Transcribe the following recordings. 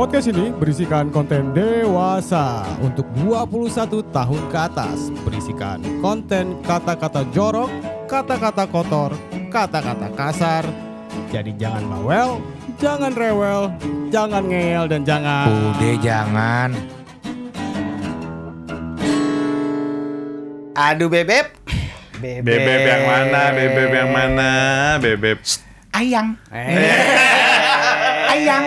Podcast ini berisikan konten dewasa untuk 21 tahun ke atas. Berisikan konten kata-kata jorok, kata-kata kotor, kata-kata kasar. Jadi jangan bawel, jangan rewel, jangan ngeyel dan jangan Udah jangan. Aduh bebeb. Bebek yang mana? Bebek yang mana? Bebek. Ayang. Eh, Ayang.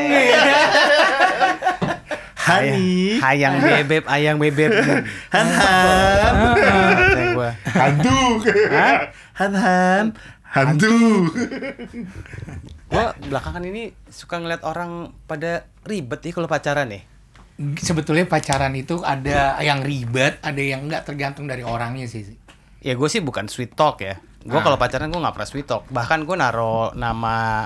Hani. Hayang bebeb, ayang bebeb. Han Han. Kata gua. Hantu. Han Han. Hantu. Gua belakangan ini suka ngeliat orang pada ribet ya kalau pacaran nih. Sebetulnya pacaran itu ada yang ribet, ada yang enggak tergantung dari orangnya sih. Ya gue sih bukan sweet talk ya. Gue Ah. kalau pacaran gue nggak pernah sweet talk. Bahkan gue naro nama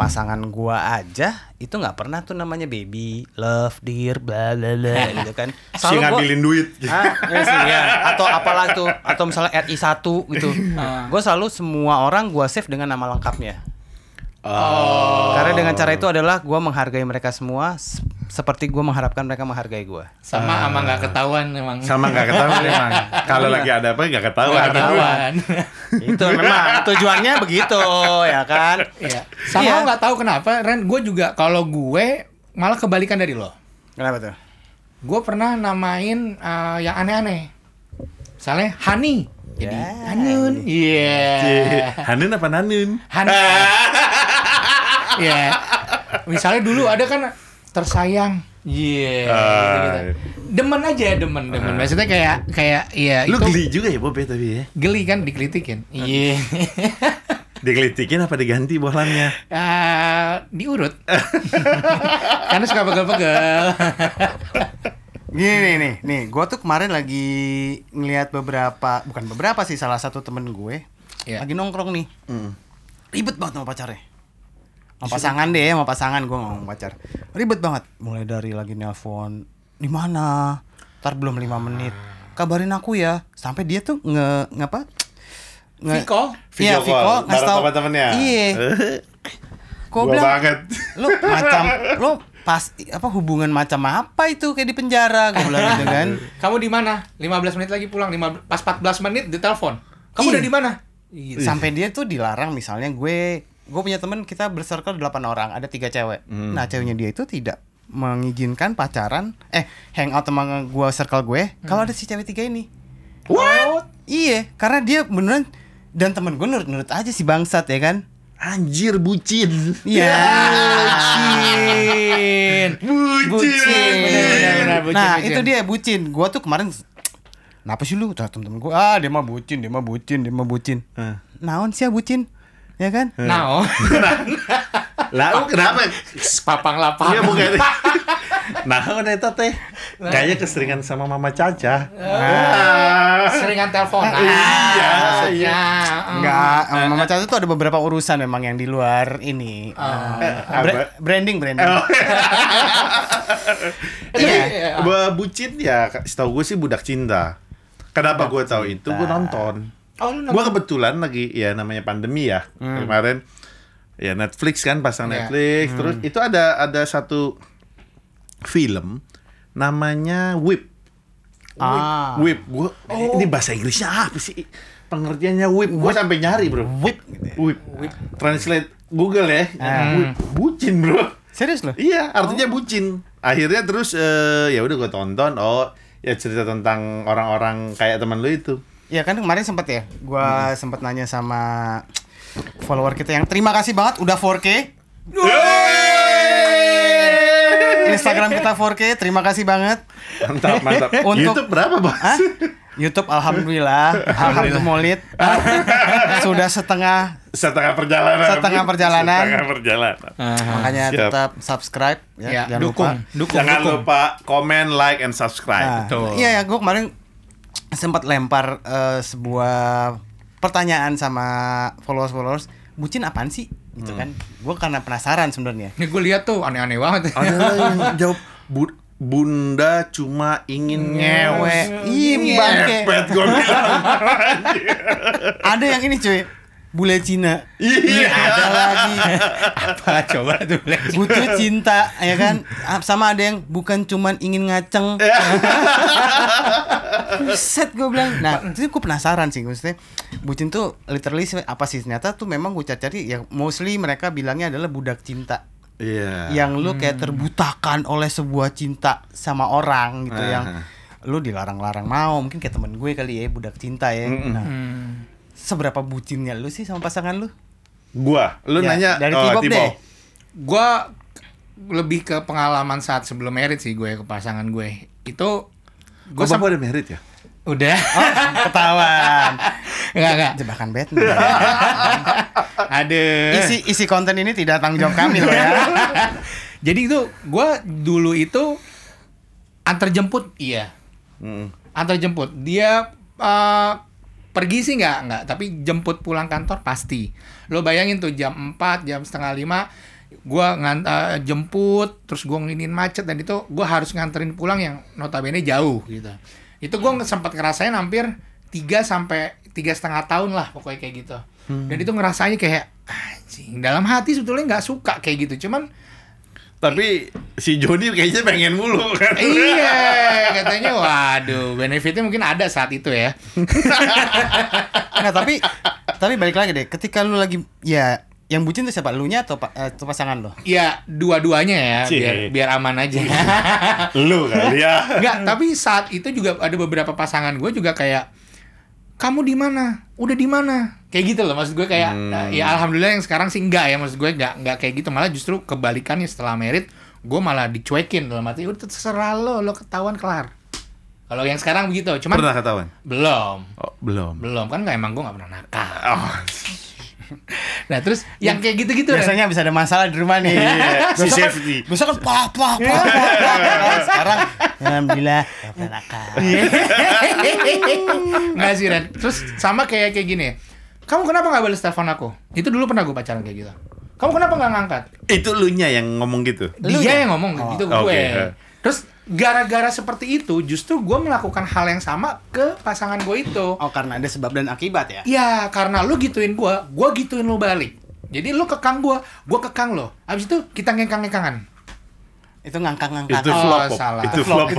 pasangan gua aja itu nggak pernah tuh namanya baby, love, dear, bla bla bla gitu kan. Si gua- ngambilin duit. Ah, iya sih, ya. Atau apalah tuh, atau misalnya RI 1 gitu. Gue selalu semua orang gua save dengan nama lengkapnya. Oh. Karena dengan cara itu adalah gua menghargai mereka semua seperti gua mengharapkan mereka menghargai gua. Sama sama nggak ketahuan memang. Sama nggak ketahuan emang. Kalau lagi ada apa nggak ketahuan. Nggak ketahuan. itu memang tujuannya begitu, ya kan? Iya. Sama Iya. nggak tahu kenapa, Ren. Gue juga kalau gue malah kebalikan dari lo. Kenapa tuh? Gue pernah namain eh, yang aneh-aneh. Misalnya Hani. Jadi Ya. Hanun. Iya. Hanun apa Nanun? Hani. Iya. Misalnya dulu ada kan tersayang. Iya. Ah. gitu-gitu. Demen aja, demen, demen. Maksudnya kayak kayak iya Lu itu geli juga ya Bob ya tapi ya? geli kan dikritikin. Iya. Dikelitikin apa diganti bohlamnya? Eh, diurut. Karena suka pegel-pegel. Gini nih nih, nih, gua tuh kemarin lagi ngelihat beberapa, bukan beberapa sih, salah satu temen gue Iya. lagi nongkrong nih, ribet banget sama pacarnya. Sama pasangan deh, sama pasangan gue ngomong pacar, ribet banget. Mulai dari lagi nelpon, di mana? Ntar belum lima menit, kabarin aku ya. Sampai dia tuh nge ngapa? Nge, Viko? Iya, Video Viko call, ngasih tau. teman-temannya. Iya. Kok bilang, banget. lu macam lu pas apa hubungan macam apa itu kayak di penjara gue bilang gitu kan Kamu di mana? 15 menit lagi pulang. 5, pas 14 menit ditelepon. Kamu Ih. udah di mana? sampai dia tuh dilarang misalnya gue gue punya temen kita bercircle 8 orang ada tiga cewek nah ceweknya dia itu tidak mengizinkan pacaran eh hangout sama gue circle gue kalau ada si cewek tiga ini What? iya karena dia beneran dan temen gue nurut nurut aja si bangsat ya kan Anjir bucin. Iya. Bucin. Bucin. Benar-benar bucin. nah bucin. itu dia bucin gue tuh kemarin Kenapa sih lu? Temen-temen gue, ah dia mah bucin, dia mah bucin, dia mah bucin. Hah. Naon sih ya bucin? Ya kan? Nah, oh. Lah lu kenapa? papang lapang. Iya bukan. Nah, udah itu teh. Kayaknya keseringan sama Mama Caca. Ah. Seringan telepon. Iya, iya. maksudnya. Enggak, sama Mama Caca tuh ada beberapa urusan memang yang di luar ini. Eh, bra- Apa? branding, branding. Oh. Iya. eh, Gua bucin ya, setahu gue sih budak cinta. Kenapa gue tahu itu? Gue nonton. Oh, lu Gue kebetulan lagi ya namanya pandemi ya kemarin ya Netflix kan pasang Iya. Netflix terus itu ada ada satu film namanya Whip. Ah. Whip, gue ini bahasa Inggrisnya apa sih? Pengertiannya whip, gue sampai nyari bro. Whip gitu ya. Whip, Translate Google ya. Whip, bucin bro. Serius loh? Iya, artinya bucin. Akhirnya terus eh, ya udah gue tonton. Oh, ya cerita tentang orang-orang kayak teman lu itu. Ya kan kemarin sempet ya, gua sempet nanya sama follower kita yang terima kasih banget udah 4K. Instagram kita 4K, terima kasih banget. Mantap, mantap. Untuk- YouTube berapa, Bos? Hah? YouTube alhamdulillah, alhamdulillah sudah setengah Setengah perjalanan. Setengah perjalanan. Setengah perjalanan. makanya Siap. tetap subscribe ya, Ya, jangan dukung, lupa. dukung, Jangan dukung. lupa komen, like, and subscribe. Nah, Betul. Iya ya, gue kemarin sempat lempar eh, sebuah pertanyaan sama followers-followers, bucin apaan sih? Gitu kan. Gue karena penasaran sebenarnya. Ini gue lihat tuh aneh-aneh banget. Ada yang jawab "Bu- Bunda cuma ingin Ngewe. bilang. Ada yang ini cuy. Bule Cina. Iya. ada lagi. Apa coba tuh Lex? butuh cinta ya kan Ah, sama ada yang bukan cuman ingin ngaceng set gue bilang nah itu gue penasaran sih maksudnya bucin tuh literally apa sih ternyata tuh memang gue cari ya mostly mereka bilangnya adalah budak cinta Iya. yang lu kayak terbutakan oleh sebuah cinta sama orang gitu Ah. yang lu dilarang-larang mau mungkin kayak temen gue kali ya budak cinta ya Mm-mm. nah Hmm. Seberapa bucinnya lu sih sama pasangan lu Gua, lu Ya, nanya dari oh, Tibok Tibok. deh. Gua lebih ke pengalaman saat sebelum merit sih gue ke pasangan gue. Itu gue Gua sama udah merit ya? udah. oh ketahuan Enggak enggak. jebakan Batman Ada. isi isi konten ini tidak tanggung jawab kami loh ya Jadi itu gue dulu itu antar jemput iya. Mm. Antar jemput. Dia eh, pergi sih nggak nggak, tapi jemput pulang kantor pasti. Lo bayangin tuh jam 4, jam setengah 5 gua ngan eh, jemput terus gua nginin macet dan itu gua harus nganterin pulang yang notabene jauh gitu. Itu gua nge- sempat ngerasain hampir 3 sampai tiga setengah tahun lah pokoknya kayak gitu. Dan itu ngerasanya kayak anjing dalam hati sebetulnya nggak suka kayak gitu. Cuman Tapi si Joni kayaknya pengen mulu kan. iya, katanya waduh, benefitnya mungkin ada saat itu ya. nah tapi tapi balik lagi deh ketika lu lagi ya yang bucin tuh siapa lu nya atau, pa- eh, atau pasangan lo Ya, dua-duanya ya, Cie. biar biar aman aja. Lu kali ya. Enggak, tapi saat itu juga ada beberapa pasangan gue juga kayak kamu di mana? Udah di mana? Kayak gitu loh maksud gue kayak Hmm. nah, ya alhamdulillah yang sekarang sih enggak ya maksud gue enggak enggak kayak gitu malah justru kebalikannya setelah merit gue malah dicuekin dalam arti udah terserah lo lo ketahuan kelar. Kalau yang sekarang begitu, cuman Pernah ketahuan? belum. Oh, belum. Belum kan nggak emang gue nggak pernah nakal. Oh, Nah, terus yang kayak gitu-gitu biasanya bisa ada masalah di rumah nih si kan- safety. biasa kan pah, pah. sekarang alhamdulillah nakal Nggak sih Ren. Terus sama kayak kayak gini. Kamu kenapa nggak balas telepon aku? Itu dulu pernah gue pacaran kayak gitu. Kamu kenapa nggak ngangkat? Itu lu nya yang ngomong gitu. Lu Dia ya? yang ngomong Oh, gitu gue. Terus gara-gara seperti itu, justru gue melakukan hal yang sama ke pasangan gue itu. oh karena ada sebab dan akibat ya Ya, karena lu gituin gue, gue gituin lu balik. Jadi lu kekang gue, gue kekang lo. Abis itu kita ngengkang-ngengkangan. Itu ngangkang-ngangkang Itu Oh, flop. Pop. salah. Itu flop.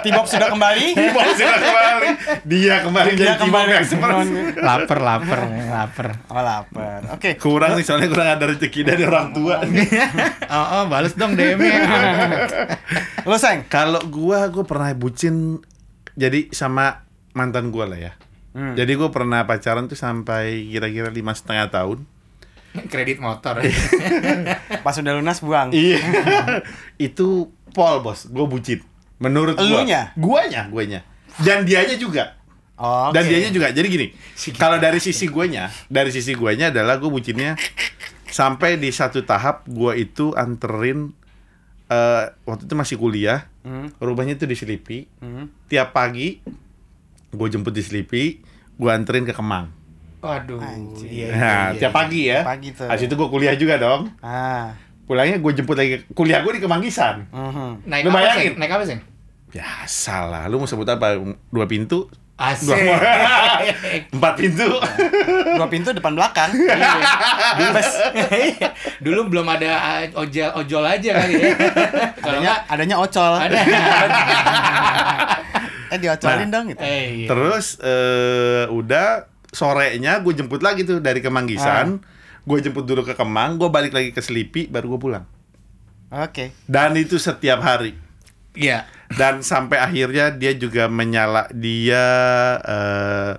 Tibok sudah kembali Tibok sudah kembali. Dia kembali Dia jadi Tibok kembali. expert. Laper, laper, laper. oh lapar oke Kurang nih soalnya kurang ada rezeki dari orang tua. oh, oh, bales dong DM-nya. lo seng Kalau gua gua pernah bucin jadi sama mantan gua lah ya. Hmm. Jadi gua pernah pacaran tuh sampai kira-kira lima setengah tahun. Kredit motor. pas udah lunas buang Iya. itu Paul bos, gue bucin. Menurut gua. Elunya? Guanya, guanya. Dan dianya juga. Oke. Dan dianya juga. Jadi gini, kalau dari sisi guanya, dari sisi guanya adalah gue bucinnya sampai di satu tahap gua itu anterin eh waktu itu masih kuliah, Hmm. rumahnya itu di Selipi. Hmm. Tiap pagi gue jemput di Selipi, gue anterin ke Kemang. Waduh. Anjir. Iya, iya, Nah, iya. tiap pagi ya. Pagi tuh. Habis itu gue kuliah juga dong. ah Pulangnya gue jemput lagi. Kuliah gue di Kemanggisan. mhm. Naik Lu apa bayangin. sih? Naik apa sih? Biasa lah, lu mau sebut apa? Dua pintu? Asik. Dua, empat pintu? dua pintu depan belakang Dulu, dulu belum ada uh, ojol ojol aja kali ya. Kalau adanya adanya ocol ada. eh diocolin Nah. dong gitu Eh, iya. Terus eh udah sorenya gue jemput lagi tuh dari Kemanggisan. Gue jemput dulu ke Kemang, gue balik lagi ke Selipi, baru gue pulang. oke Dan itu setiap hari. Iya. Dan sampai akhirnya dia juga menyala dia eh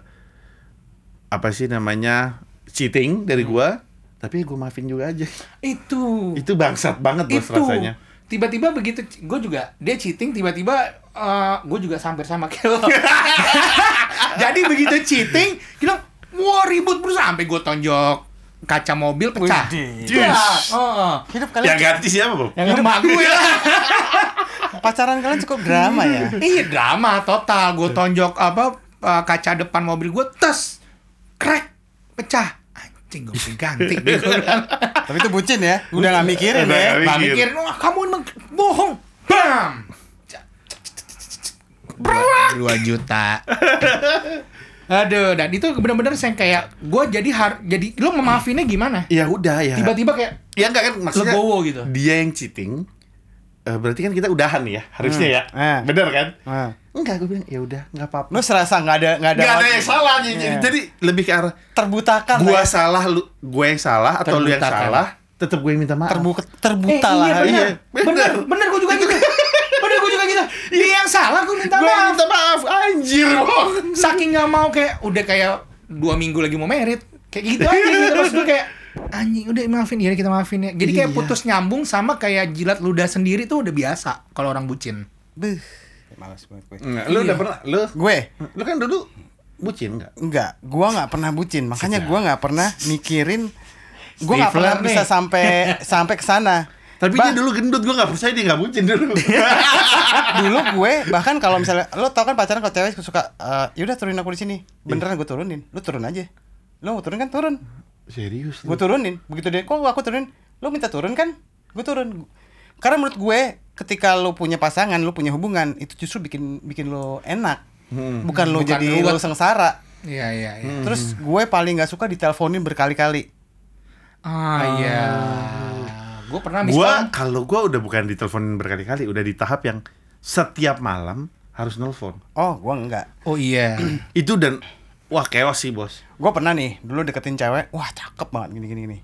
apa sih namanya cheating dari gua. Tapi gue maafin juga aja. Itu. Itu bangsat banget bos itu. rasanya. Tiba-tiba begitu gue juga dia cheating tiba-tiba gue juga hampir sama kayak lo. Jadi begitu cheating, kita wah ribut terus sampai gue tonjok kaca mobil pecah. Widih. Ya, oh, oh. hidup Yang kalian ganti siapa, Bro? Yang emak gue lah. pacaran kalian cukup drama ya Iya drama total. Gue tonjok apa uh, kaca depan mobil gue tes, crack, pecah. Anjing gue ganti. Tapi itu bucin ya udah nggak mikirin Udah ya Gak Mikir. mikir, wah kamu emang bohong. Bam. Dua, dua juta. Aduh, dan itu bener-bener yang kayak gue jadi har jadi lo memaafinnya gimana? Ya udah ya. Tiba-tiba kayak Ya enggak kan maksudnya Legowo gitu. Dia yang cheating. eh, berarti kan kita udahan ya, harusnya ya. Eh. Bener kan? Ah. Enggak, gue bilang ya udah, enggak apa-apa. Lu serasa nggak ada nggak ada, Enggak ada yang salah nih. Iya. Jadi lebih ke arah terbutakan gua lah ya. salah, lu gue yang salah atau lu yang Terbutakan. salah, tetap gue yang minta maaf. terbuka terbuta eh, lah iya ya. bener, Iya, bener, bener. bener, gue juga gitu. bener gue juga gitu. Dia yang salah, gue minta gue yang maaf. minta maaf, anjir. Saking nggak mau kayak udah kayak dua minggu lagi mau merit, kayak gitu aja gitu. Terus gue kayak anjing udah maafin ya kita maafin ya. Jadi kayak Iya. putus nyambung sama kayak jilat ludah sendiri tuh udah biasa kalau orang bucin. Beuh, Males banget gue. Enggak, lu udah pernah lu Gue lu kan dulu bucin enggak? enggak, gua nggak pernah bucin. Makanya gua nggak pernah mikirin gua nggak Stifler pernah bisa sampai sampai ke sana. Tapi Ba- dia dulu gendut, gue gak percaya dia gak bucin dulu. dulu gue bahkan kalau misalnya lo tau kan pacaran kalau cewek suka eh, yaudah turunin aku di sini. Beneran gue turunin. Lu turun aja. Lo mau turun kan turun. Serius gue turunin. Begitu deh kok aku turunin? Lo minta turun kan? Gue turun. Karena menurut gue ketika lo punya pasangan lo punya hubungan itu justru bikin bikin lo enak. Hmm. bukan lo Bukan jadi lo sengsara. Iya iya iya. terus gue paling nggak suka diteleponin berkali-kali. Ah iya. Gue pernah Gue misalnya kalau gue udah bukan diteleponin berkali-kali, udah di tahap yang setiap malam harus nelpon. oh gue enggak Oh iya. Itu dan wah keos sih bos. gue pernah nih dulu deketin cewek wah cakep banget gini gini gini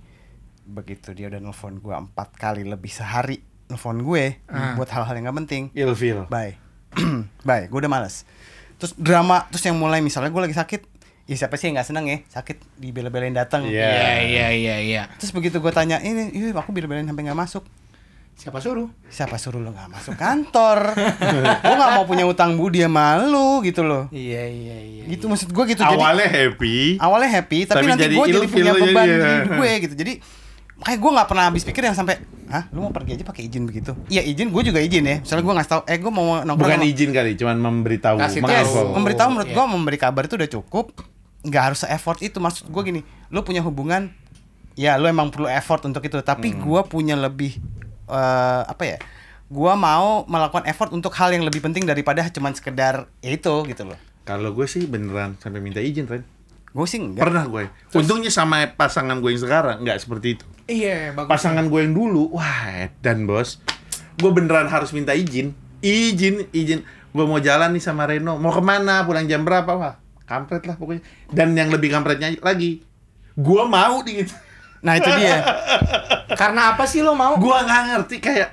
begitu dia udah nelfon gue empat kali lebih sehari nelfon gue Ah. buat hal-hal yang gak penting Ilfil. bye bye gue udah males terus drama terus yang mulai misalnya gue lagi sakit ya siapa sih yang nggak seneng ya sakit dibela-belain datang Iya. Iya iya iya iya. terus begitu gue tanya ini ini aku bela-belain sampai nggak masuk Siapa suruh? siapa suruh lo nggak masuk kantor gue nggak mau punya utang budi sama lu gitu loh Iya iya iya. gitu maksud gue gitu jadi Awalnya happy. awalnya happy tapi, Tapi nanti jadi gue jadi punya beban dia. di gue gitu jadi makanya gue nggak pernah habis pikir yang sampai Hah, lu mau pergi aja pakai izin begitu? Iya izin, gue juga izin ya. Misalnya gue ngasih tahu, eh gue mau nongkrong. Bukan sama- izin kali, cuman memberitahu. Kasih tahu. memberitahu menurut Iya. gue memberi kabar itu udah cukup. Nggak harus effort itu. Maksud gue gini, lu punya hubungan, ya lu emang perlu effort untuk itu. Tapi Hmm. gue punya lebih eh, apa ya? Gue mau melakukan effort untuk hal yang lebih penting daripada cuman sekedar ya itu gitu loh. Kalau gue sih beneran sampai minta izin, Ren. Gue sih enggak. Pernah gue. Untungnya sama pasangan gue yang sekarang nggak seperti itu. Iya bagus. Pasangan gue yang dulu, wah, dan bos, gue beneran harus minta izin, izin, izin. Gue mau jalan nih sama Reno, mau ke mana, pulang jam berapa, wah, kampret lah pokoknya. Dan yang lebih kampretnya lagi, gue mau gitu. Nah itu dia. Karena apa sih lo mau? Gue nggak ngerti kayak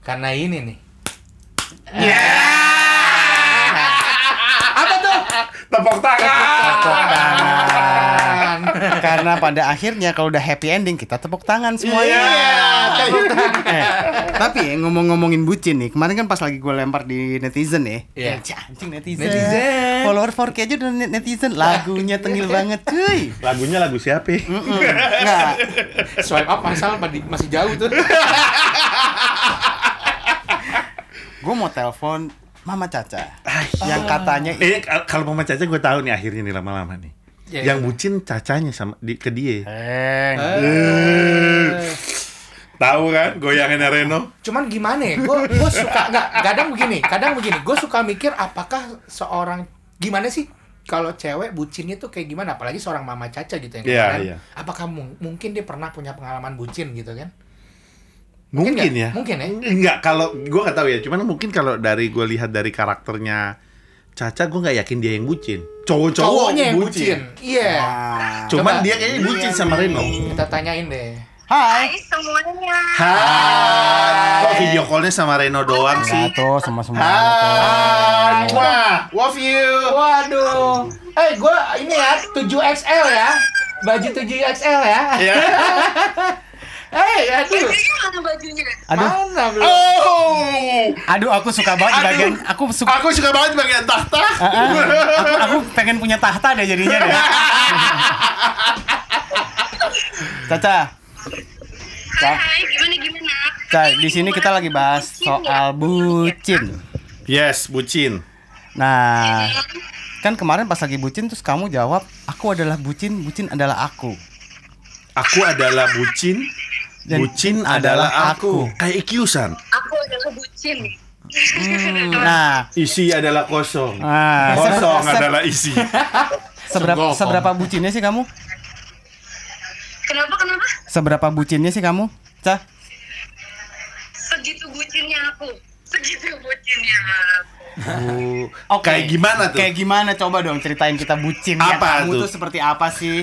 Karena ini nih. Apa tuh? tepuk tangan. Tepuk tangan. Karena pada akhirnya kalau udah happy ending kita tepuk tangan semuanya. Iya, tepuk tangan. Eh, tapi ngomong-ngomongin bucin nih, kemarin kan pas lagi gue lempar di netizen ya. Iya. Eh, anjing netizen. Netizen. Follower 4K aja udah net- netizen. Lagunya tengil banget, cuy. Lagunya lagu siapa? Nggak. Swipe up masal masih jauh tuh. Gue mau telepon Mama Caca. Yang katanya Eh, kal- kalau Mama Caca gue tahu nih akhirnya nih lama-lama nih. Ya, yang ya. bucin cacanya sama di, ke dia. Eh, Tahu kan goyangannya Reno? Cuman gimana ya? Gue gue suka nggak kadang begini, kadang begini. Gue suka mikir apakah seorang gimana sih kalau cewek bucinnya tuh kayak gimana? Apalagi seorang mama caca gitu yang Iya, kemarin. iya. Apakah mung- mungkin dia pernah punya pengalaman bucin gitu kan? Mungkin, Mungkin ya. Mungkin ya? Enggak, kalau gue nggak tahu ya. Cuman mungkin kalau dari gue lihat dari karakternya Caca, gue nggak yakin dia yang bucin. Cowok-cowok yang bucin. bucin. Iya. nah. Cuman Coba. dia kayaknya bucin sama Reno. Kita tanyain deh. Hai. Hai semuanya. Hai. Kok video callnya sama Reno doang sih? Nah, tuh sama-sama. Hai. Wah, love you. Waduh. Eh, gue ini ya 7XL ya. Baju 7XL ya. Ya. Eh, aduh. Bajunya mana bajunya? Aduh, Mana belum? Oh. aduh aku suka banget di Aduh. bagian aku suka Aku suka banget bagian tahta. Ah, ah. aku, aku pengen punya tahta deh jadinya deh. Caca, Hai, hai, gimana gimana? Ca, di sini kita lagi bahas soal bucin. Yes, bucin. Nah, kan kemarin pas lagi bucin terus kamu jawab, aku adalah bucin, bucin adalah aku. Aku adalah bucin. Dan bucin adalah aku. aku. Kayak ikiusan. Aku adalah bucin. Hmm, nah, Isi adalah kosong. nah, Kosong adalah isi. Seberapa seberapa bucinnya sih kamu? Kenapa kenapa? Seberapa bucinnya sih kamu? Cah? Segitu bucinnya aku. Segitu bucinnya aku. Oke. Kayak gimana tuh? Kayak gimana coba dong ceritain kita bucin Apa kamu tuh? tuh seperti apa sih?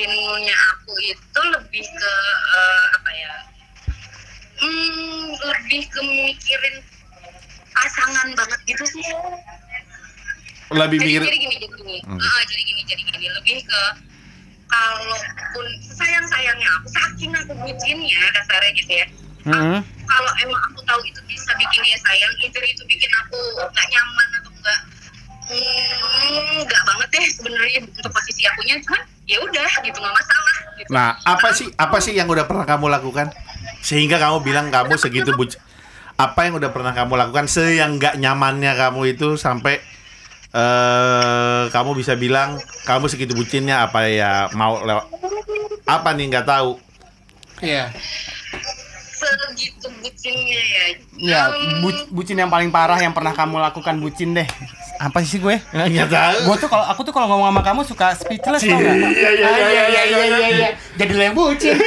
Bucinnya aku itu lebih ke eh, apa ya? Hmm, lebih ke mikirin pasangan banget gitu sih. Lebih jadi, mikir jadi gini jadi gini Ah, jadi gini jadi gini lebih ke kalaupun sayang sayangnya aku saking aku bucinnya dasarnya gitu ya Hmm. kalau emang aku tahu itu bisa bikin dia sayang itu itu bikin aku nggak nyaman atau enggak hmm, nggak banget deh sebenarnya untuk posisi akunya cuman ya udah gitu nggak masalah gitu. Nah, apa sih apa sih yang udah pernah kamu lakukan sehingga kamu bilang kamu segitu buc apa yang udah pernah kamu lakukan se yang nggak nyamannya kamu itu sampai eh kamu bisa bilang kamu segitu bucinnya apa ya mau lewat apa nih nggak tahu Iya. segitu bucinnya ya Ya, Hmm, bu- bucin yang paling parah yang pernah kamu lakukan bucin deh. Apa sih gue? nggak tahu Gue tuh kalau aku tuh kalau ngomong sama kamu suka speechless tau gak? iya iya iya iya iya iya Jadi lo yang bucin.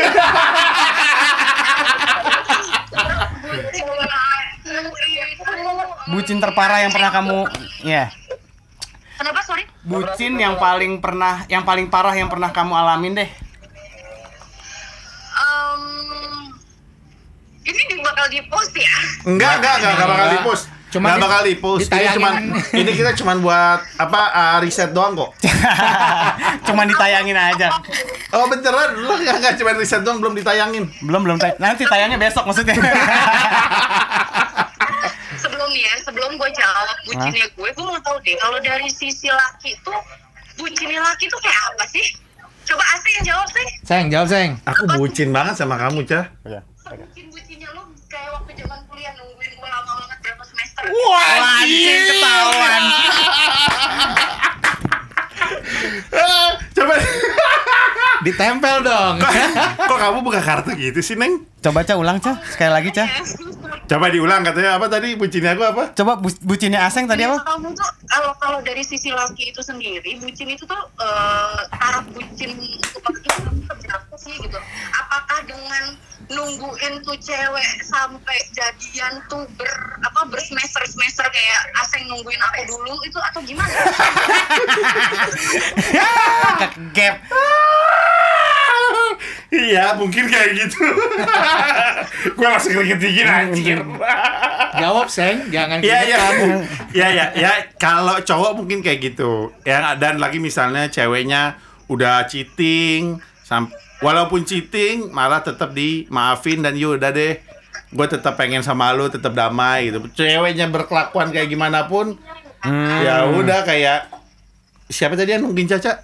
Bucin terparah yang pernah kamu ya. kenapa sorry Bucin yang paling pernah yang paling parah yang pernah kamu alamin deh. Em, ini di bakal di post ya enggak enggak enggak enggak bakal di post Cuma nggak bakal di post? Ini cuman ini kita cuman buat apa uh, riset doang kok. Cuman ditayangin aja. oh beneran? Lu nggak nggak cuman riset doang belum ditayangin? Belum belum tay- nanti tayangnya besok maksudnya. sebelum nih ya sebelum gue jawab bucinnya gue gue mau tahu deh kalau dari sisi laki tuh bucinnya laki tuh kayak apa sih? Coba Asa yang jawab sih Sayang, jawab sayang. aku bucin banget sama kamu cah. Bucin bucinnya lo kayak waktu zaman kuliah banget semester Anjing ketahuan. Ah, coba Ditempel dong. kok kamu buka kartu gitu sih neng Coba Cah ulang Cah, sekali lagi Cah. coba diulang katanya apa tadi bucinnya aku apa Coba bu- bucinnya Aseng tadi apa? kamu tuh kalau kalau dari sisi laki itu sendiri bucin itu tuh eh, taraf bucin untuk laki itu seberapa sih gitu apakah dengan nungguin tuh cewek sampai jadian tuh ber apa bersemester semester kayak aseng nungguin aku dulu itu atau gimana Gap. iya mungkin kayak gitu gue langsung keringet dingin anjir Jawab, Seng. Jangan Iya iya. Iya iya ya kalau cowok mungkin kayak gitu. Ya dan lagi misalnya ceweknya udah cheating sam walaupun cheating malah tetap dimaafin dan yuk udah deh. Gue tetap pengen sama lu, tetap damai gitu. Ceweknya berkelakuan kayak gimana pun ya udah kayak siapa tadi yang nungguin Caca?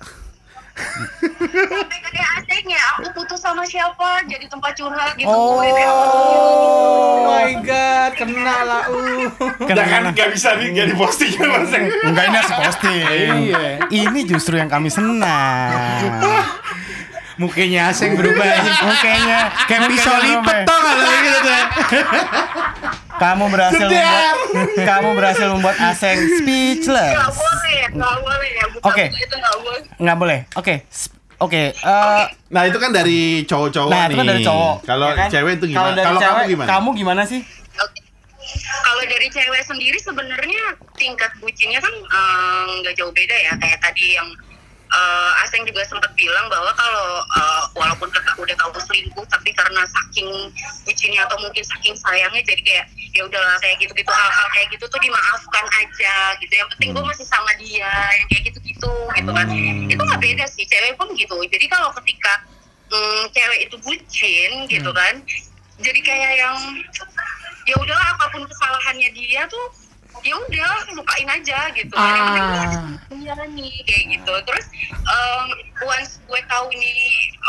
aku putus sama siapa jadi tempat curhat gitu Oh. gue Oh my god, kena lah. Uh. Jangan nggak bisa nih nggak diposting ya mas. Enggak ini harus posting. Iya. Ini justru yang kami senang. Mukanya Aseng berubah ini. Mukanya Kayak pisau lipet tau gak lo gitu tuh. Kamu berhasil membuat kamu berhasil membuat Aseng speechless. nggak boleh nggak boleh ya Oke. itu nggak boleh Nggak boleh. Oke. S- Oke, eh, Nah itu kan dari cowok-cowok nah nih. itu kan dari cowok. Kalau ya kan? cewek itu gimana? Kalau kamu cewek, gimana? Kamu gimana sih? Oke. Kalau dari cewek sendiri sebenarnya tingkat bucinnya kan eh, nggak jauh beda ya kayak tadi yang eh, Aseng juga sempat bilang bahwa kalau eh, walaupun kakak udah tahu selingkuh tapi karena saking bucinnya atau mungkin saking sayangnya jadi kayak ya udahlah kayak gitu-gitu hal-hal kayak gitu tuh dimaafkan aja gitu. Yang penting gue masih sama dia yang kayak gitu-gitu gitu kan. Itu nggak beda sih cewek pun gitu. Jadi kalau ketika mm, cewek itu bucin gitu kan jadi kayak yang ya udahlah apa pun kesalahannya dia tuh ya udah lupain aja gitu kan yang penting gue Ah. iya nih kayak gitu terus um, once gue tahu nih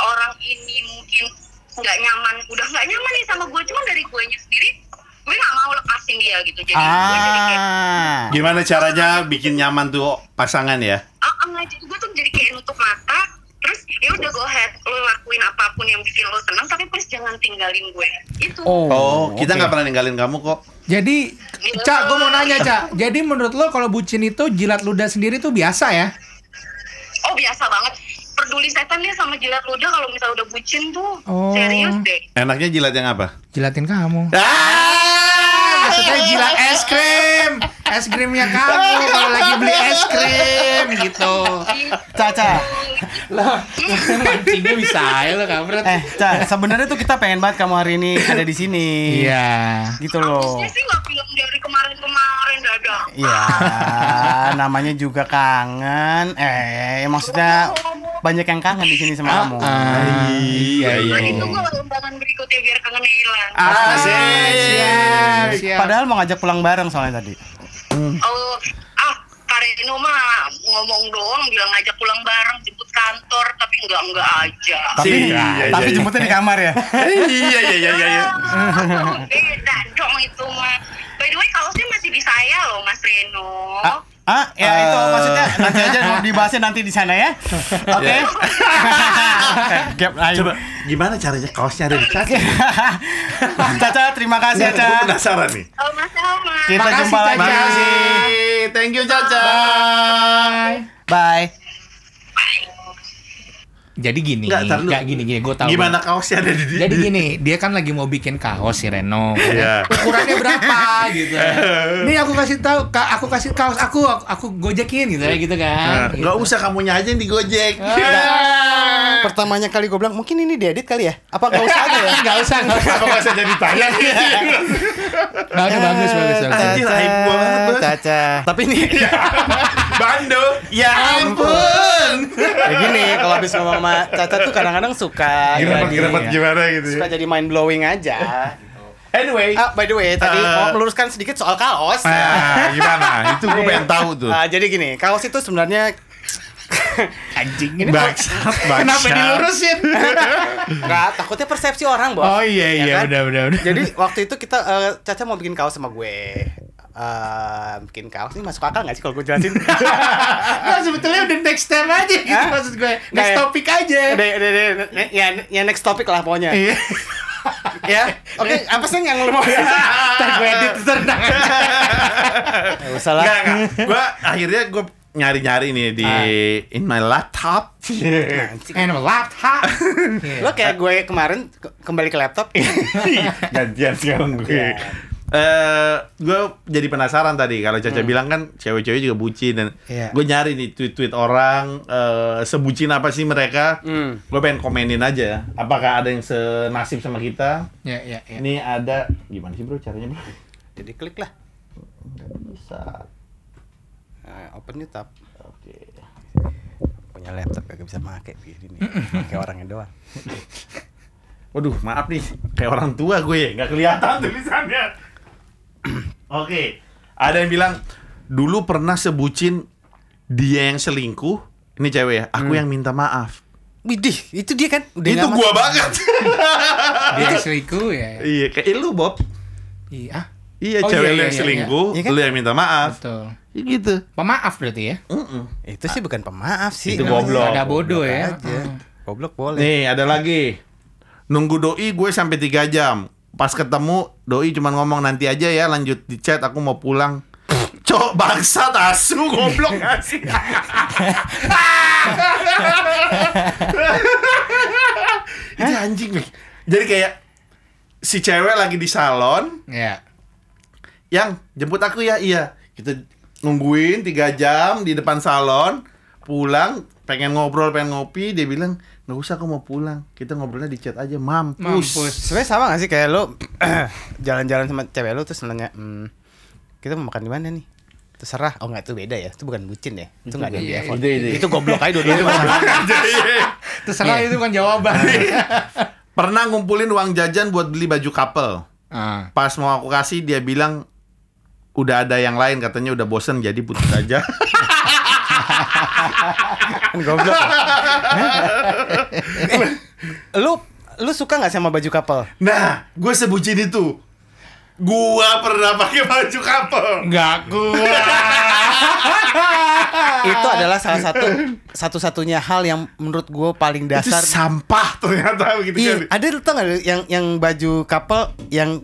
orang ini mungkin nggak nyaman udah nggak nyaman nih sama gue cuma dari gue sendiri gue nggak mau lepasin dia gitu jadi gue jadi kayak Ah. Gimana caranya bikin nyaman tuh pasangan ya? ah ah, jadi gue tuh jadi kayak nutup mata terus ya udah go ahead lo lakuin apa pun yang bikin lo senang tapi please jangan tinggalin gue itu Oh, kita oke. nggak pernah ninggalin kamu kok. Jadi, Cak, gue mau nanya, Cak. Jadi menurut lo kalau bucin itu jilat ludah sendiri tuh biasa ya? oh biasa banget peduli setan dia sama jilat ludah kalau misalnya udah bucin tuh Oh. serius deh Enaknya jilat yang apa? Jilatin kamu. Ah! Maksudnya jilat es krim. Es krimnya kamu kalau lagi beli es krim gitu. Caca. Loh, mancingnya bisa ya lo kampret. Eh, Ca, sebenarnya tuh kita pengen banget kamu hari ini ada di sini. Iya. Gitu loh. Sih nggak bilang dari kemarin-kemarin Iya, namanya juga kangen. Eh, maksudnya banyak yang kangen di sini sama kamu. Ah, iya, iya. Nah, itu gue undangan berikutnya biar kangennya hilang Ah, siap, siap. Padahal mau ngajak pulang bareng soalnya tadi. Oh, ah, Kareno mah ngomong doang bilang ngajak pulang bareng jemput kantor tapi enggak enggak aja. Tapi Iya, iya, tapi iya. jemputnya di kamar ya. iya iya iya iya. iya. Ah, beda dong itu mah. By the way, kaosnya masih di saya loh, Mas Reno. Ah, ah, ya itu maksudnya nanti aja mau dibahasnya nanti di sana ya. Oke. Gap, ayo. Coba gimana caranya kaosnya ada di Caca? Caca, terima kasih ya, Gue Caca. penasaran nih. Oh, Mas. Kita Makasih, jumpa lagi. Thank you Caca. Bye. Jadi gini, Nggak, gini gini, gue tahu. Gimana kaosnya ada di Jadi gini, dia kan lagi mau bikin kaos si Reno. Iya. Ukurannya berapa gitu. Nih aku kasih tahu, aku kasih kaos aku, aku, aku gojekin gitu ya gitu Nah, kan. nggak usah kamunya aja yang digojek. Ah. Pertamanya kali gue bilang mungkin ini diedit kali ya? Apa nggak usah aja ya? Nggak usah, nggak usah. Apa nggak usah jadi tanya? Bagus, bagus, bagus, bagus. Anjir, aib gua banget, Bos. Caca. Tapi ini Bando. ya ampun. ya gini, kalau habis ngomong sama Caca tuh kadang-kadang suka gimana gitu suka ya. jadi mind blowing aja. Anyway. Ah, by the way, tadi Eh. mau meluruskan sedikit soal kaos. Nah, gimana? Itu gue pengen tahu tuh. Ah, jadi gini, kaos itu sebenarnya Anjing ini. Bangsat, bangsat. Kenapa dilurusin? Enggak, takutnya persepsi orang, Bos. Oh iya Ya iya, kan? udah udah udah. Jadi waktu itu kita eh, Caca mau bikin kaos sama gue. Eh, bikin kaos ini masuk akal gak sih kalau gue jelasin? Nah, sebetulnya udah next step aja gitu Hah? maksud gue. Next ya? topic aja. udah, udah, udah, ne- ya, ya next topic lah pokoknya. Iya. ya, oke, apa sih yang lu mau? Ntar gue edit aja. Gak usah lah. Gue akhirnya gue nyari-nyari nih di in my laptop. And laptop. Lo kayak gue kemarin ke- kembali ke laptop. Gantian sekarang gue. Eh, gue jadi penasaran tadi kalau Caca bilang kan cewek-cewek juga bucin dan Iya. gue nyari nih tweet-tweet orang eh, sebucin apa sih mereka. Hmm. Gue pengen komenin aja. Apakah ada yang senasib sama kita? Ya ya ya. Ini ada gimana sih bro caranya bro? Jadi klik lah. Nggak bisa. Nah, open new tab. Oke. Punya laptop gak bisa pakai begini nih. Pakai orangnya doang. Waduh, maaf nih, kayak orang tua gue ya, nggak kelihatan tulisannya. Oke, ada yang bilang dulu pernah sebucin dia yang selingkuh. Ini cewek ya, aku yang minta maaf. Widih, itu dia kan? Udah Itu gua banget. Dia selingkuh ya. iya, kayak lu Bob. Iya. Iya, Oh, cewek iya, lu iya, yang iya, selingkuh, iya. Iya kan? lu yang minta maaf. Betul. Ya gitu. Pemaaf berarti ya. Mm-mm. Itu sih bukan pemaaf sih. Itu goblok. Ada bodoh ya. aja. Goblok boleh. Nih, ada lagi. Nunggu doi gue sampai 3 jam. Pas ketemu, doi cuma ngomong nanti aja ya, lanjut di chat, aku mau pulang. Cok, bangsat asu, goblok gak sih? Itu anjing, Mik. Jadi kayak si cewek lagi di salon, Ya. yang jemput aku ya, iya. Kita nungguin 3 jam di depan salon, pulang, pengen ngobrol, pengen ngopi, dia bilang, nggak usah aku mau pulang. Kita ngobrolnya di chat aja, mampus. Mampus. Sebenarnya sama gak sih kayak lo jalan-jalan sama cewek lo terus nanya, hmm, kita mau makan di mana nih? Terserah. Oh enggak itu beda ya. Itu bukan bucin ya. Itu enggak ada di iya, effort. ide, ide. Itu goblok aja dua-duanya. Terserah itu kan jawaban. Pernah ngumpulin uang jajan buat beli baju couple. ah. Pas mau aku kasih dia bilang udah ada yang lain katanya udah bosen jadi putus aja. Kan goblok. ya. Eh, lu lu suka nggak sama baju couple? nah, gue sebutin itu. Gua pernah pakai baju couple. Enggak kuat. itu adalah salah satu satu-satunya hal yang menurut gue paling Itu dasar. sampah ternyata begitu Iya, kan. ada lu tau gak yang yang baju couple yang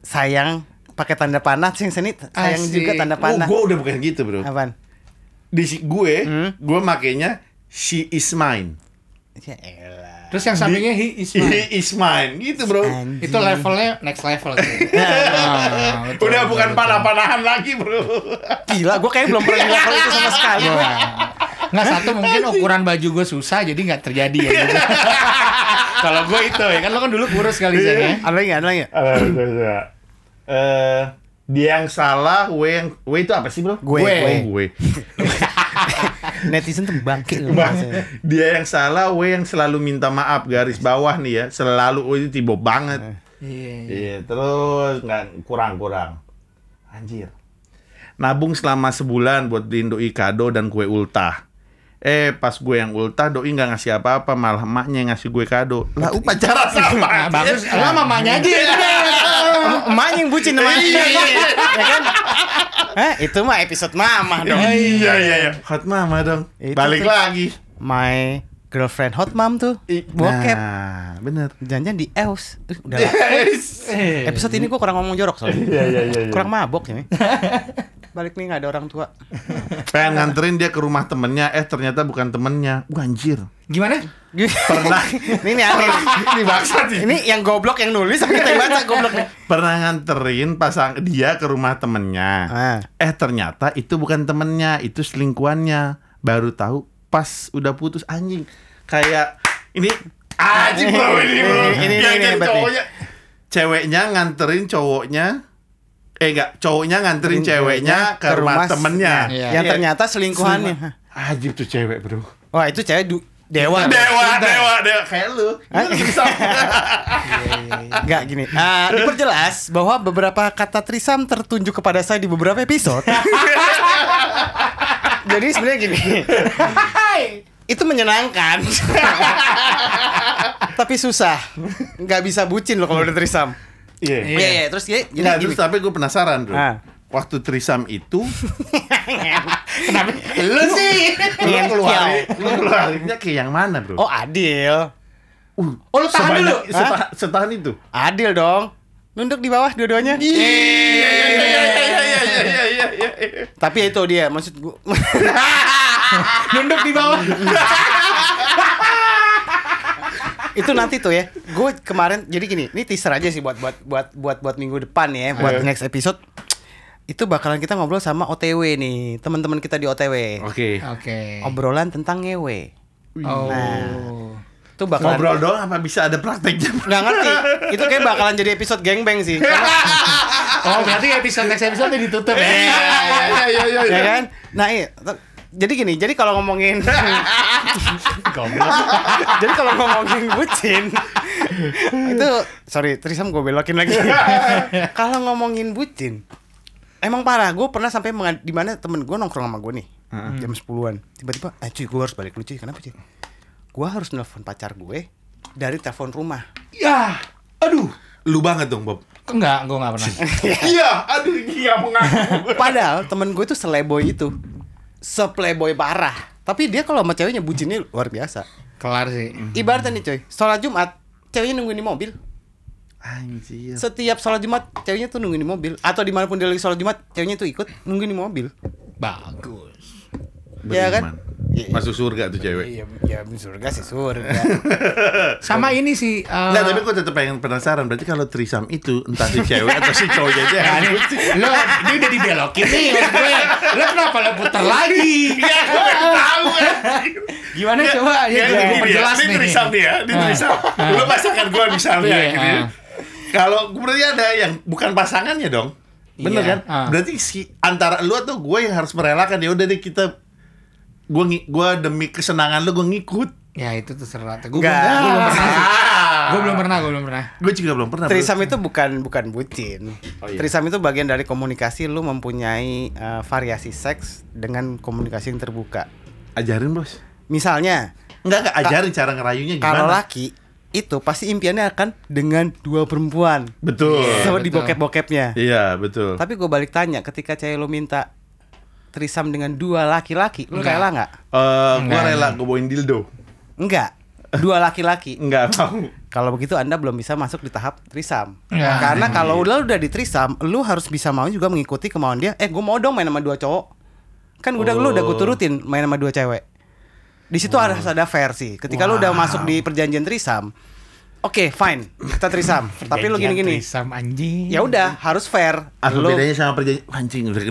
sayang pakai tanda panah, sing seni sayang Asik. juga tanda Oh, panah. gue udah bukan gitu, Bro. Apaan? Di si- gue, Hmm? gue makainya she is mine. Ya elah. Terus yang sampingnya he is mine. He is mine gitu, Bro. Anjing. Itu levelnya next level sih. Nah, betul, Udah betul, bukan panah-panahan lagi, Bro. Gila, gue kayaknya belum pernah di level itu sama sekali. Wah. Nggak satu mungkin ukuran baju gue susah jadi nggak terjadi ya. gitu. Kalau gue itu ya kan lo kan dulu kurus kali ya. Ada lagi nggak? Ada lagi nggak? Ada, ada, ada. Eh, dia yang salah, W yang W itu apa sih, Bro? Gue, Gue. gue. Oh, gue. Netizen tuh bangke lu Bang, dia yang salah, W yang selalu minta maaf garis bawah nih ya, selalu oh, itu tiba banget. Iya. Iya, terus nggak kurang-kurang. Anjir. Nabung selama sebulan buat beliin doi kado dan kue ultah. Eh, pas gue yang ultah, doi nggak ngasih apa-apa, malah emaknya yang ngasih gue kado. Lah, upacara sama. Bagus. Lah mamanya aja ya. Emaknya yang bucin namanya. ya kan? Hah, itu mah episode mama dong. Iya, iya, iya. Hot mama dong. Itu Balik tuh. lagi. My girlfriend hot mom tuh. Bokep. Nah, bener. Jangan di EOS. Eh, Udah lah. Episode ini gue kurang ngomong jorok soalnya. Iya, iya, iya. iya. Kurang mabok ini. Balik nih nggak ada orang tua. Pengen nganterin dia ke rumah temennya, eh ternyata bukan temennya. Wah, anjir. Gimana? Pernah. ini nih aneh. Ini bangsat nih. Ini yang goblok yang nulis apa kita yang baca goblok nih? Pernah nganterin pasang dia ke rumah temennya. Ah. Eh ternyata itu bukan temennya, itu selingkuhannya. Baru tahu pas udah putus anjing. Kayak ini anjing bro ini bro. Ini- ini- ini jadi hebat nih. cowoknya. Ceweknya nganterin cowoknya. Eh enggak, cowoknya nganterin ceweknya ke, rumah, temennya. Iya. Yang ternyata selingkuhannya. Ajib tuh cewek bro. Wah itu cewek du- dewa. Dewa, dewa, dewa. Kayak lu. Lu bisa. Enggak gini. Ah, diperjelas bahwa beberapa kata trisam tertunjuk kepada saya di beberapa episode. Jadi sebenarnya gini. itu menyenangkan. Tapi susah. Nggak bisa bucin loh kalau udah trisam. Iya. Iya, iya, terus ya, jadi Nggak, gini. terus tapi gue penasaran bro. Ah. Waktu trisam itu Kenapa? Lu sih. lu keluarin, lu keluarinnya ke yang mana bro? Oh, adil. Uh, Oh, lu tahan dulu? Seta, setahan itu. Adil dong. Nunduk di bawah dua-duanya. Iya iya iya iya iya iya iya iya iya iya. Tapi ya itu dia maksud gua. Nunduk di bawah. Itu nanti tuh ya. Gue kemarin jadi gini, ini teaser aja sih buat buat buat buat buat minggu depan ya, buat Eh. next episode. Itu bakalan kita ngobrol sama OTW nih, teman-teman kita di OTW. Oke. Oke. Obrolan tentang ngewe. Oh. Nah. Itu bakalan Ngobrol doang apa bisa ada prakteknya? nggak ngerti. Itu kayak bakalan jadi episode gengbang sih. Karena, Oh, berarti episode next episode ditutup ya. Iya iya iya iya iya. ya kan? Nah, iya. Jadi gini, jadi kalau ngomongin Jadi kalau ngomongin bucin itu sorry Trisam gue belokin lagi. kalau ngomongin bucin emang parah. Gue pernah sampai di mana temen gue nongkrong sama gue nih jam 10-an. Tiba-tiba, eh cuy gue harus balik lu cuy. Kenapa cuy? Gue harus nelfon pacar gue dari telepon rumah. Ya. Aduh. Lu banget dong Bob. Enggak, gue enggak pernah. Iya, aduh iya mengaku. Padahal temen gue tuh seleboy itu, seplayboy parah. Tapi dia kalau sama ceweknya bucinnya luar biasa. Kelar sih. Ibaratnya nih coy, sholat Jumat, ceweknya nungguin di mobil. Anjir. Setiap sholat Jumat, ceweknya tuh nungguin di mobil. Atau di mana pun dia lagi sholat Jumat, ceweknya tuh ikut nungguin di mobil. Bagus. Iya kan? Beriman. Masuk surga tuh cewek. Iya, ya surga sih surga. Sama ini sih. eh, Nggak, tapi gue tetap pengen penasaran. Berarti kalau trisam itu entah si cewek atau si cowoknya aja. yang Ini, lo, ini udah dibelokin nih gue. Lo kenapa lo putar lagi? Iya, gue pengen tahu ya. Gimana coba? Ya, Ya, gue ini perjelas dia, ini nih. trisam nih ya, ini trisam. Lu pasangan gue misalnya Iya, gitu ya. Kalau berarti ada yang bukan pasangannya dong. Bener Iya, kan? ah. Berarti si antara lu atau gue yang harus merelakan ya udah deh kita gue gue demi kesenangan lu gue ngikut. Ya itu terserah. Gue belum, belum pernah. Gue belum pernah, gue belum pernah. Gue juga belum pernah. Trisam itu bukan bukan bucin. Oh, iya. Trisam itu bagian dari komunikasi lu mempunyai eh, variasi seks dengan komunikasi yang terbuka. Ajarin bos. Misalnya, Enggak enggak ajarin cara ngerayunya gimana. kalau laki itu pasti impiannya akan dengan dua perempuan. betul. Sama di betul. bokep-bokepnya. Iya betul. Tapi gue balik tanya, ketika cewek lu minta trisam dengan dua laki-laki, lu Enggak. rela nggak? Eh, gua Enggak. rela gue bawain dildo. Enggak. Dua laki-laki. Enggak mau. Kalau begitu Anda belum bisa masuk di tahap trisam. Ya. Karena kalau lu udah di trisam, lu harus bisa mau juga mengikuti kemauan dia. Eh, gue mau dong main sama dua cowok. Kan udah lu udah gue Oh. turutin main sama dua cewek. Di situ harus ada fair sih. Ketika lu udah masuk di perjanjian trisam, oke fine kita trisam. Tapi lu gini-gini, Trisam anjing. ya udah harus fair. Apa Lu- bedanya sama perjanjian? Anjing udah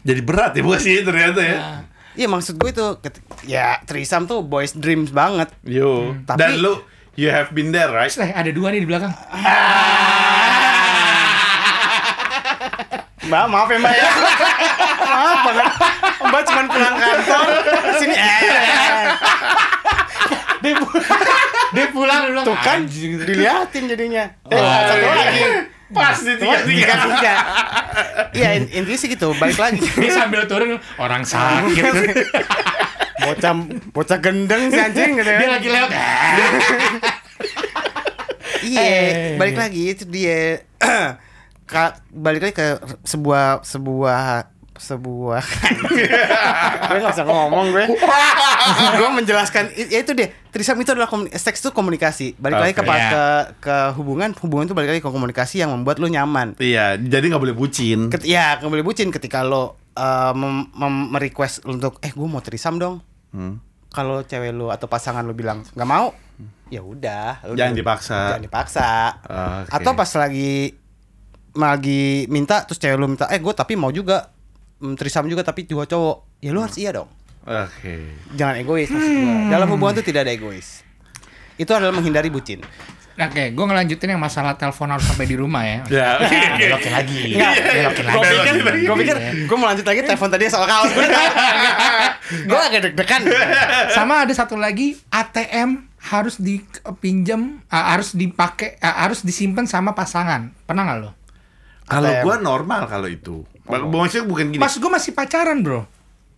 jadi berat ya buat sih ternyata ya. Iya maksud gue itu ya trisam tuh boys dreams banget. Yo. Tapi- Dan lu you have been there right? Eh, ada dua nih di belakang. Mbak, maaf ya Mbak ya. maaf banget. Mbak cuma pulang kantor sini eh. dia, pu- dia pulang dia bilang, Tuh kan diliatin jadinya. Eh, Oh, satu iya. lagi. Pas di Tiga tiga tiga. Iya in- intinya sih gitu. Balik lagi. Dia sambil turun orang sakit. bocah bocah gendeng si anjing gitu ya. dia lagi lewat. Iya, Eh. balik lagi itu dia. Balik lagi ke sebuah sebuah sebuah gue gak bisa ngomong gue gue menjelaskan ya itu deh trisam itu adalah seks itu komunikasi balik lagi ke. Ya. ke ke hubungan hubungan itu balik lagi ke komunikasi yang membuat lo nyaman Iya, jadi nggak boleh bucin. Ket, ya nggak boleh bucin ketika lo uh, mem, mem- merequest untuk eh gue mau trisam dong Hmm. kalau cewek lo atau pasangan lo bilang nggak mau ya udah lo Jangan dipaksa. jangan dipaksa Oke. atau pas lagi lagi minta terus cewek lu minta eh gue tapi mau juga trisam juga tapi dua cowok ya lu harus iya dong Oke. jangan egois maksud gua dalam hubungan tuh tidak ada egois itu adalah menghindari bucin Oke, gue ngelanjutin yang masalah telepon harus sampai di rumah ya. Ya, oke. Belokin lagi. Enggak, Belokin gue lagi. pikir, gue pikir, gue mau lanjut lagi telepon tadi soal kaos gue. gue agak deg-degan. Sama ada satu lagi ATM harus dipinjam, ah, harus dipakai, ah, harus disimpan sama pasangan. Pernah nggak lo? Kalau gua normal kalau itu. Maksudnya bukan gini. Pas gue masih pacaran bro.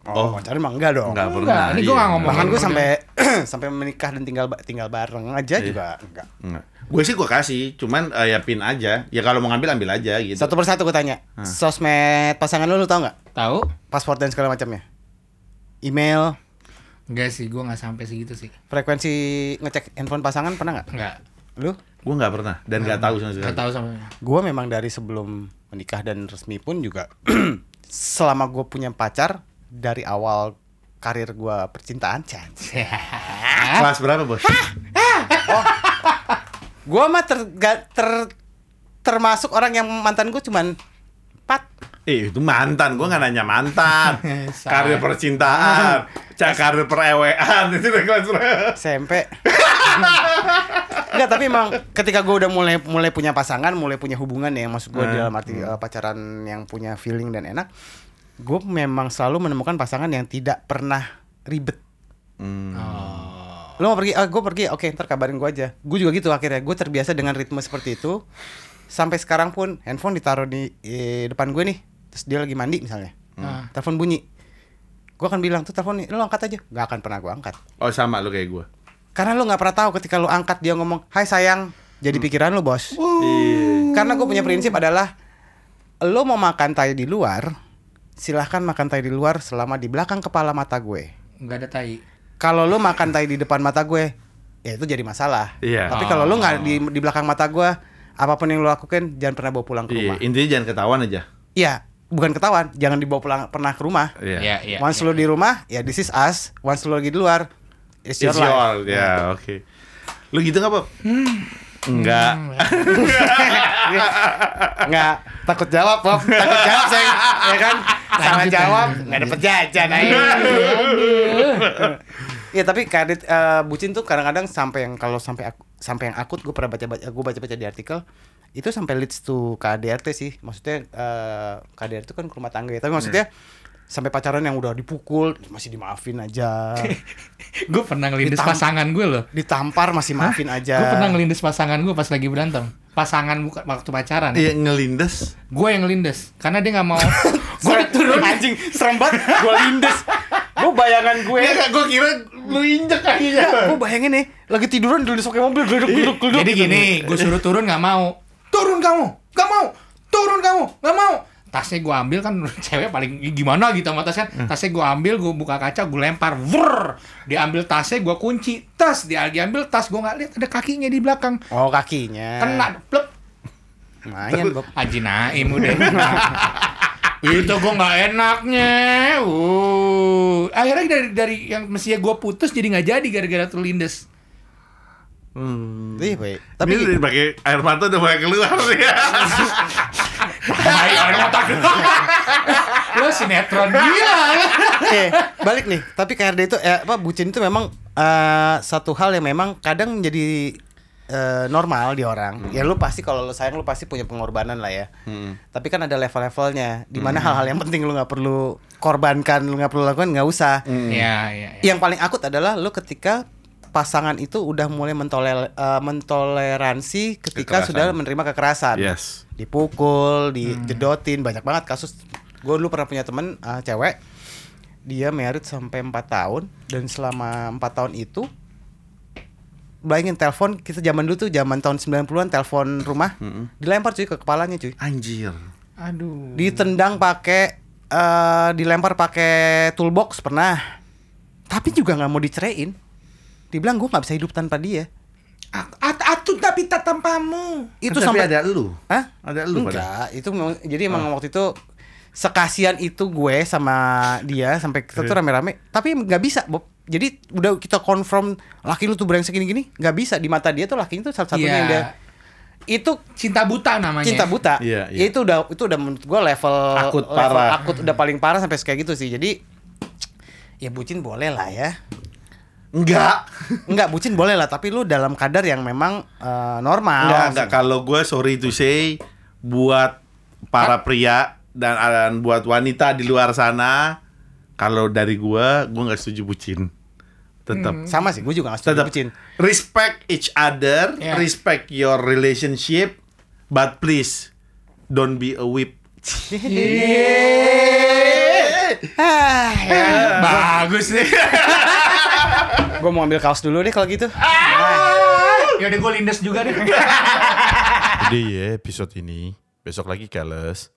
Oh, pacaran emang enggak dong. Enggak Enggak, pernah. ini gua iya. nggak ngomong. Bahkan gue Enggak. sampai sampai menikah dan tinggal tinggal bareng aja juga enggak. Enggak. Gue sih gue kasih, cuman eh, ya pin aja. Ya kalau mau ngambil ambil aja gitu. Satu persatu gue tanya, sosmed pasangan lu lu tau nggak? Tahu? Paspor dan segala macamnya. Email, Enggak sih, gue nggak sampai segitu sih. frekuensi ngecek handphone pasangan pernah nggak? Enggak. Lu? Gue nggak pernah dan nggak tahu sama sekali. Nggak tahu sama. Gue memang dari sebelum menikah dan resmi pun juga selama gue punya pacar dari awal karir gue percintaan, Kelas berapa bos? gue mah ter, ter- termasuk orang yang mantan gue cuman empat. Eh itu mantan, gue nggak nanya mantan. karir percintaan, cak karir perewean itu udah kelas berapa? SMP. Enggak, tapi emang ketika gue udah mulai mulai punya pasangan, mulai punya hubungan ya, maksud gue Hmm. dalam arti eh, pacaran yang punya feeling dan enak, gue memang selalu menemukan pasangan yang tidak pernah ribet. Hmm. Lo mau pergi? Ah, gue pergi. Oke, ntar kabarin gue aja. Gue juga gitu akhirnya. Gue terbiasa dengan ritme seperti itu. Sampai sekarang pun handphone ditaruh di eh, depan gue nih. Terus dia lagi mandi misalnya. Ah. Telepon bunyi. Gue akan bilang tuh telepon nih, lo angkat aja. Gak akan pernah gue angkat. Oh sama lu kayak gue. Karena lo nggak pernah tahu ketika lo angkat dia ngomong, Hai sayang, jadi pikiran lo bos. Iya. Karena gue punya prinsip adalah, lo mau makan tai di luar, silahkan makan tai di luar selama di belakang kepala mata gue. Enggak ada tai. Kalau lo makan tai di depan mata gue, ya itu jadi masalah. Iya. Tapi kalau lo nggak di di belakang mata gue, apa pun yang lo lakukan jangan pernah bawa pulang ke Iya, rumah. intinya jangan ketahuan aja. Iya, bukan ketahuan, jangan dibawa pulang pernah ke rumah. Iya. Iya, iya. Once lo di rumah, ya this is us. Once lo lagi di luar, it's your It's life. your, ya oke. Lu gitu nggak Bob? Enggak. Nggak takut jawab, Bob. Takut jawab, saya ya kan. Lanjut, jawab, lanjut. nggak dapet jajan. ayo. Iya tapi kredit eh, bucin tuh kadang-kadang sampai yang kalau sampai aku, sampai yang akut gue pernah baca baca gue baca baca di artikel itu sampai leads to KDRT sih maksudnya eh, KDRT itu kan ke rumah tangga ya tapi maksudnya sampai pacaran yang udah dipukul masih dimaafin aja gue pernah ngelindes Ditam- pasangan gue loh. ditampar masih maafin aja Gue pernah ngelindes pasangan gue pas lagi berantem. Pasangan bukan waktu pacaran. Iya ngelindes. Gue yang ngelindes karena dia nggak mau. gue turun anjing serem banget gue lindes gue bayangan gue Iya, gue kira lu injek kakinya. gue bayangin nih lagi tiduran di pakai mobil geluduk geluduk geluduk Jadi gini, gue suruh turun nggak mau. Turun kamu, nggak mau. Turun kamu, nggak mau. tasnya gue ambil kan cewek paling gimana gitu sama tas kan. Tasnya gue ambil gue buka kaca gue lempar. Vrr diambil tasnya gue kunci. Tas dia diambil tas gue nggak lihat ada kakinya di belakang. Oh kakinya. kena plep. Lumayan Bob. Haji Naim udah itu gue nggak enaknya. Uh. Akhirnya dari dari yang mestinya gue putus jadi nggak jadi gara-gara terlindes Hmm. Iya baik. Tapi Tapi ini pakai air mata udah mulai keluar ya. Ayo, ayo, otak lu. Lu sinetron gila. eh balik nih. Tapi KRD itu eh, apa bucin itu memang eh, satu hal yang memang kadang menjadi eh, normal di orang. Ya lu pasti kalau lu sayang lu pasti punya pengorbanan lah ya. Hmm. Tapi kan ada level-levelnya. Di mana hal-hal yang penting lu nggak perlu korbankan, lu nggak perlu lakukan nggak usah. Iya, iya. iya. Yang paling akut adalah lu ketika pasangan itu udah mulai mentoler, eh, mentoleransi ketika Kekerasan. sudah menerima kekerasan. Yes. Dipukul, dijedotin, banyak banget kasus. Gue dulu pernah punya temen eh, cewek, dia married sampai 4 tahun dan selama 4 tahun itu bayangin telepon kita zaman dulu tuh zaman tahun 90-an telepon rumah dilempar cuy ke kepalanya cuy Anjir. Aduh. ditendang pakai eh dilempar pakai toolbox pernah tapi juga nggak mau diceraiin dibilang gue nggak bisa hidup tanpa dia At atu tapi tak tampamu. itu Kan tapi sampai ada lu. Hah? Ada lu pada. enggak itu memang jadi emang waktu itu sekasian itu gue sama dia sampai kita tuh rame-rame tapi nggak bisa Bob jadi udah kita confirm laki lu tuh brengsek gini-gini nggak bisa di mata dia tuh laki itu satu-satunya Iya. yang dia itu Cinta buta namanya. cinta buta. Iya, Ya iya. itu udah itu udah menurut gua level Akut level parah. akut udah paling parah sampai kayak gitu sih. Jadi ya bucin boleh lah ya. Enggak. Enggak bucin boleh lah, tapi lu dalam kadar yang memang eh, normal. Enggak, enggak. Kalau gue sorry to say buat para pria dan, dan buat wanita di luar sana, kalau dari gue, gue nggak setuju bucin. Tetap. Sama sih, gue juga gak setuju Tetap bucin. respect each other, Yeah. respect your relationship, but please don't be a whip. Ah, Bagus nih. gue mau ambil kaos dulu deh kalau gitu. Yaudah gue lindes juga deh. Jadi ya episode ini besok lagi keles.